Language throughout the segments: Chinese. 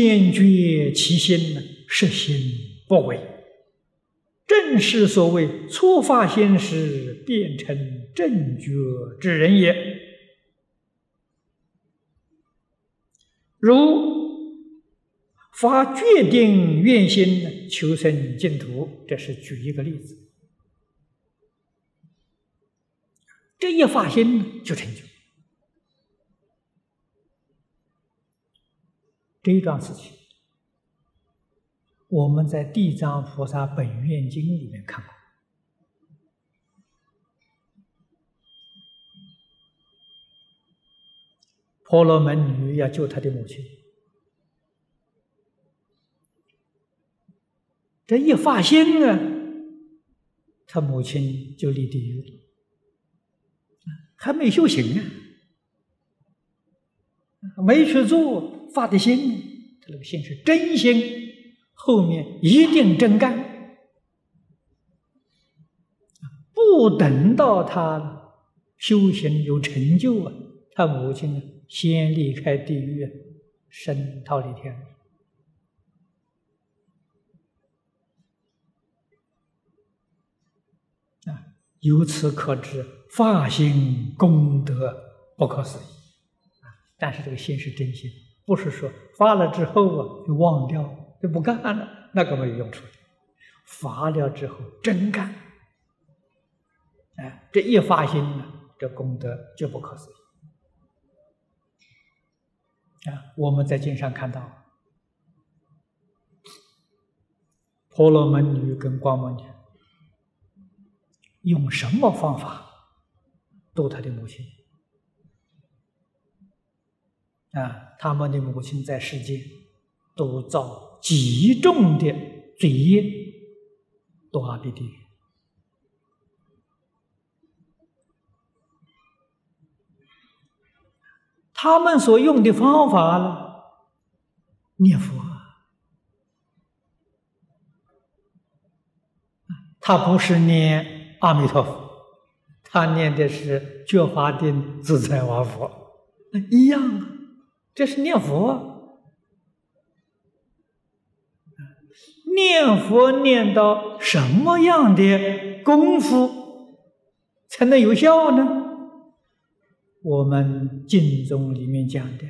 坚决其心呢，实行不为，正是所谓初发心时变成正觉之人也。如发决定愿心求生净土，这是举一个例子。这一发心就成就。这一桩事情，我们在《地藏菩萨本愿经》里面看过。婆罗门女要救她的母亲，这一发心啊，她母亲就离地狱了，还没修行啊，没去做。发的心，他那个心是真心，后面一定真干。不等到他修行有成就啊，他母亲呢先离开地狱，升桃李天。由此可知发心功德不可思议啊！但是这个心是真心。不是说发了之后啊就忘掉就不干了，那个没有用处。发了之后真干，哎，这一发心呢，这功德就不可思议。啊，我们在经上看到，婆罗门女跟光摩女用什么方法度她的母亲？啊，他们的母亲在世间都造极重的罪业，堕阿鼻地。他们所用的方法呢，念佛，他不是念阿弥陀佛，他念的是觉华定自在王佛，一样啊。这是念佛，念佛念到什么样的功夫才能有效呢？我们经中里面讲的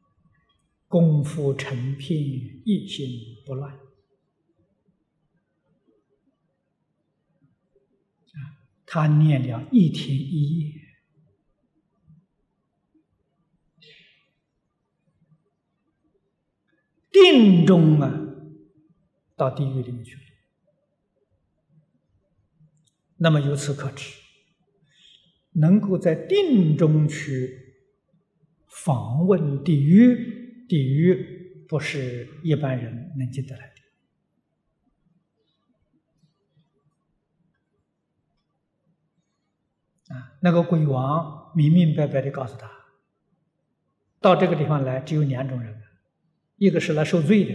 “功夫成片，一心不乱”，他念了一天一夜。定中啊，到地狱里面去了。那么由此可知，能够在定中去访问地狱，地狱不是一般人能进得来的。啊，那个鬼王明明白白的告诉他，到这个地方来只有两种人。一个是来受罪的，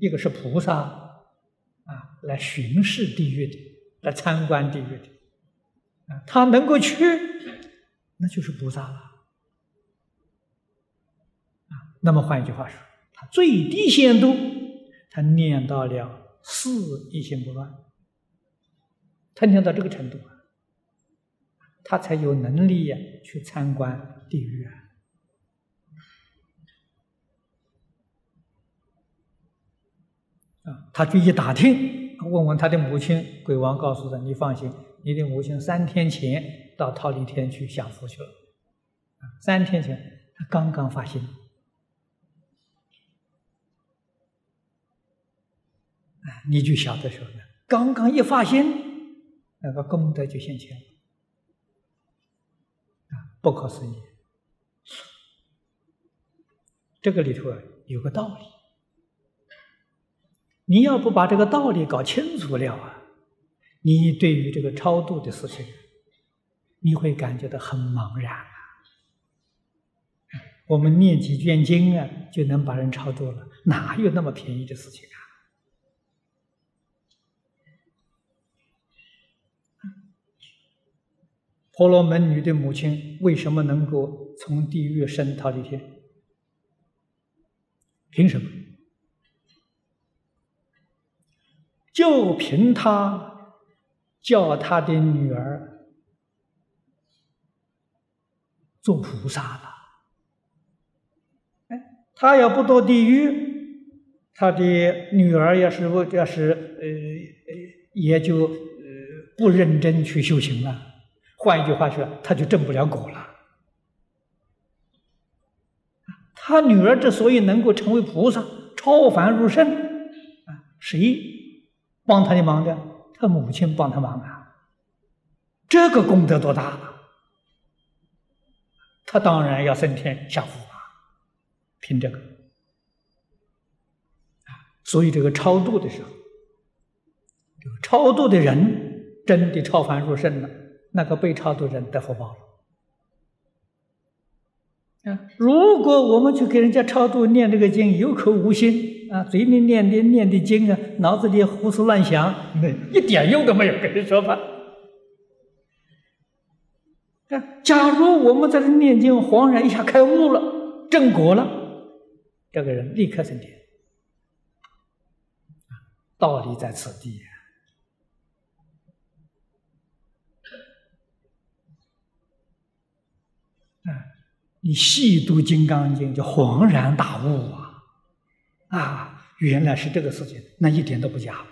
一个是菩萨，啊，来巡视地狱的，来参观地狱的，啊，他能够去，那就是菩萨了，啊，那么换一句话说，他最低限度，他念到了四一心不乱，他念到这个程度啊，他才有能力呀去参观地狱啊。他去一打听，问问他的母亲，鬼王告诉他：“你放心，你的母亲三天前到桃李天去享福去了。三天前他刚刚发心，你就晓得说呢，刚刚一发心，那个功德就现前，啊，不可思议。这个里头啊，有个道理。”你要不把这个道理搞清楚了啊，你对于这个超度的事情，你会感觉到很茫然啊。我们念几卷经啊，就能把人超度了，哪有那么便宜的事情啊？婆罗门女的母亲为什么能够从地狱升到天？凭什么？就凭他叫他的女儿做菩萨了。哎，他要不堕地狱，他的女儿要是不要是呃，也就呃不认真去修行了。换一句话说，他就证不了果了。他女儿之所以能够成为菩萨、超凡入圣，啊，谁？帮他的忙的，他母亲帮他忙啊，这个功德多大了！他当然要升天享福啊，凭这个所以这个超度的时候，超度的人真的超凡入圣了，那个被超度人得福报了。如果我们去给人家超度念这个经，有口无心啊，嘴里念的念的经啊，脑子里胡思乱想，那一点用都没有，跟你说吧。啊，假如我们在这念经，恍然一下开悟了，正果了，这个人立刻升天。道理在此地啊。你细读《金刚经》，就恍然大悟啊！啊，原来是这个事情，那一点都不假。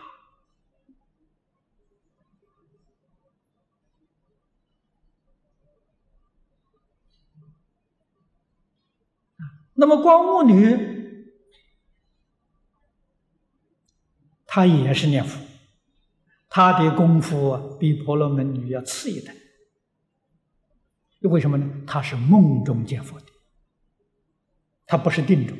那么光目女，她也是念佛，她的功夫比婆罗门女要次一等。为什么呢？他是梦中见佛的，他不是定中。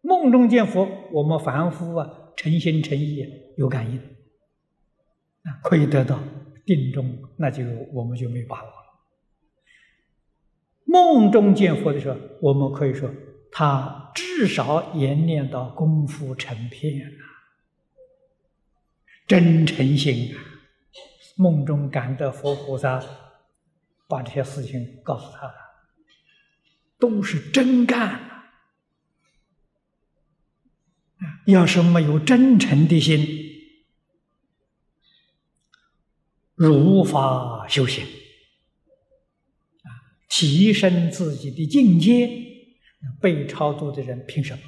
梦中见佛，我们凡夫啊，诚心诚意有感应，啊，可以得到定中，那就我们就没把握了。梦中见佛的时候，我们可以说他至少也念到功夫成片了，真诚心啊，梦中感得佛菩萨。把这些事情告诉他了，都是真干啊！要是没有真诚的心，如法修行啊，提升自己的境界，被超度的人凭什么？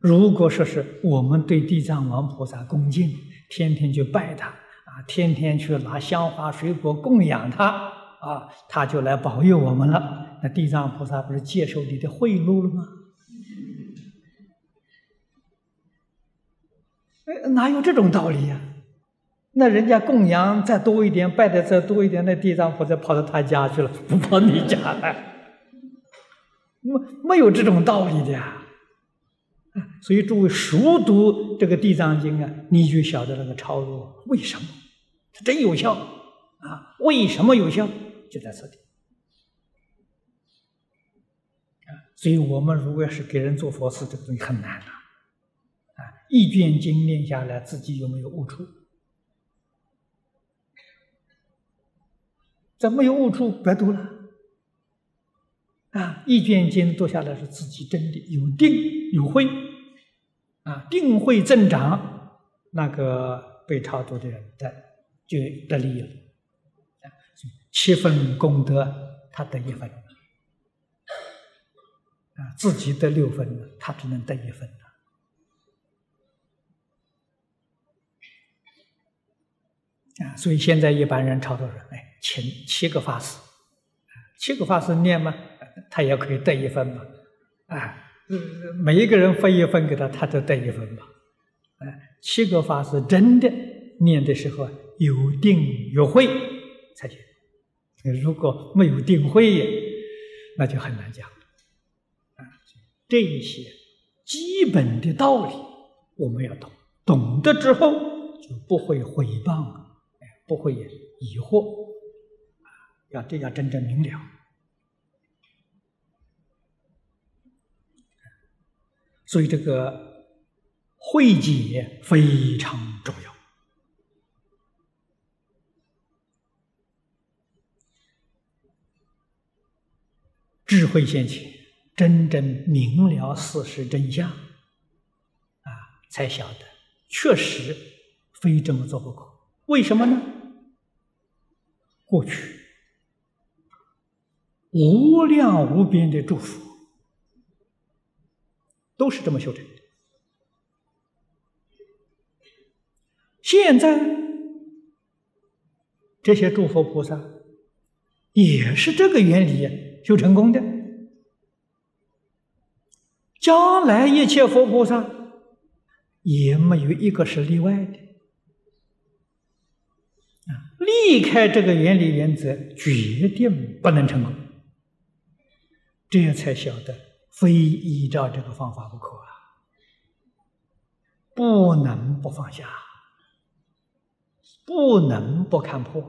如果说是我们对地藏王菩萨恭敬。天天去拜他啊，天天去拿香花水果供养他啊，他就来保佑我们了。那地藏菩萨不是接受你的贿赂了吗？哎，哪有这种道理呀？那人家供养再多一点，拜的再多一点，那地藏菩萨跑到他家去了，不跑你家来？没没有这种道理的呀。所以，诸位熟读这个《地藏经》啊，你就晓得那个超度为什么它真有效啊？为什么有效？就在这里！所以我们如果要是给人做佛事，这个东西很难的啊！一卷经念下来，自己有没有悟出？怎么有悟出？白读了啊！一卷经读下来，是自己真的有定有慧。啊，定会增长，那个被超度的人的就得利益了。七分功德，他得一分；啊，自己得六分，他只能得一分啊，所以现在一般人超度人，哎，请七个法师，七个法师念嘛，他也可以得一分嘛，啊。每一个人分一分给他，他都得一分吧。哎，七个法师真的念的时候有定有慧才行。如果没有定慧，那就很难讲。啊，这一些基本的道理我们要懂，懂得之后就不会毁谤，哎，不会疑惑，要这要真正明了。所以，这个慧解非常重要。智慧现前，真正明了事实真相，啊，才晓得确实非这么做不可。为什么呢？过去无量无边的祝福，都是这么修成的。现在这些诸佛菩萨也是这个原理修成功的，将来一切佛菩萨也没有一个是例外的啊！离开这个原理原则，决定不能成功。这样才晓得，非依照这个方法不可啊！不能不放下。不能不看破。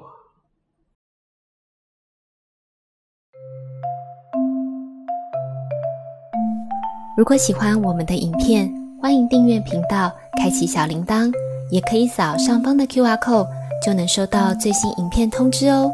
如果喜欢我们的影片，欢迎订阅频道，开启小铃铛，也可以扫上方的 Q R code，就能收到最新影片通知哦。